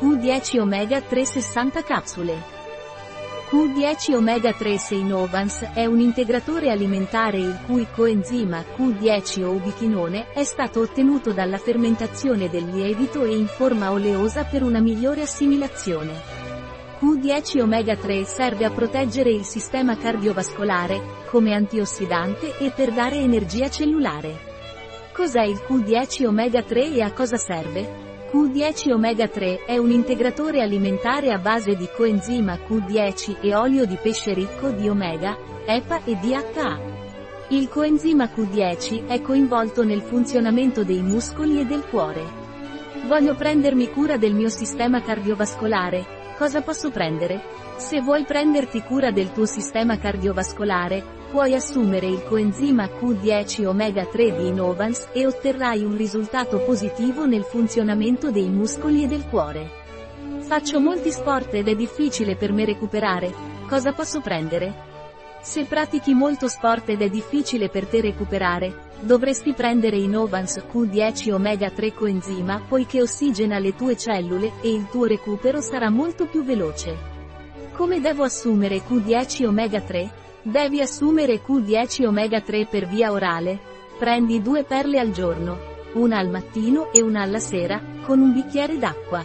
Q10 Omega 3 60 capsule. Q10 Omega 3 Seinovans è un integratore alimentare il cui coenzima Q10 o ubichinone è stato ottenuto dalla fermentazione del lievito e in forma oleosa per una migliore assimilazione. Q10 Omega 3 serve a proteggere il sistema cardiovascolare, come antiossidante e per dare energia cellulare. Cos'è il Q10 Omega 3 e a cosa serve? Q10 Omega 3 è un integratore alimentare a base di coenzima Q10 e olio di pesce ricco di omega, EPA e DHA. Il coenzima Q10 è coinvolto nel funzionamento dei muscoli e del cuore. Voglio prendermi cura del mio sistema cardiovascolare, cosa posso prendere? Se vuoi prenderti cura del tuo sistema cardiovascolare, puoi assumere il coenzima Q10 omega 3 di Innovans e otterrai un risultato positivo nel funzionamento dei muscoli e del cuore. Faccio molti sport ed è difficile per me recuperare. Cosa posso prendere? Se pratichi molto sport ed è difficile per te recuperare, dovresti prendere Innovans Q10 omega 3 coenzima poiché ossigena le tue cellule e il tuo recupero sarà molto più veloce. Come devo assumere Q10 omega 3? Devi assumere Q10 omega 3 per via orale. Prendi due perle al giorno, una al mattino e una alla sera, con un bicchiere d'acqua.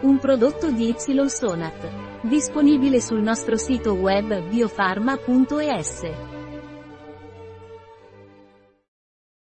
Un prodotto di Y Sonat. Disponibile sul nostro sito web biofarma.es.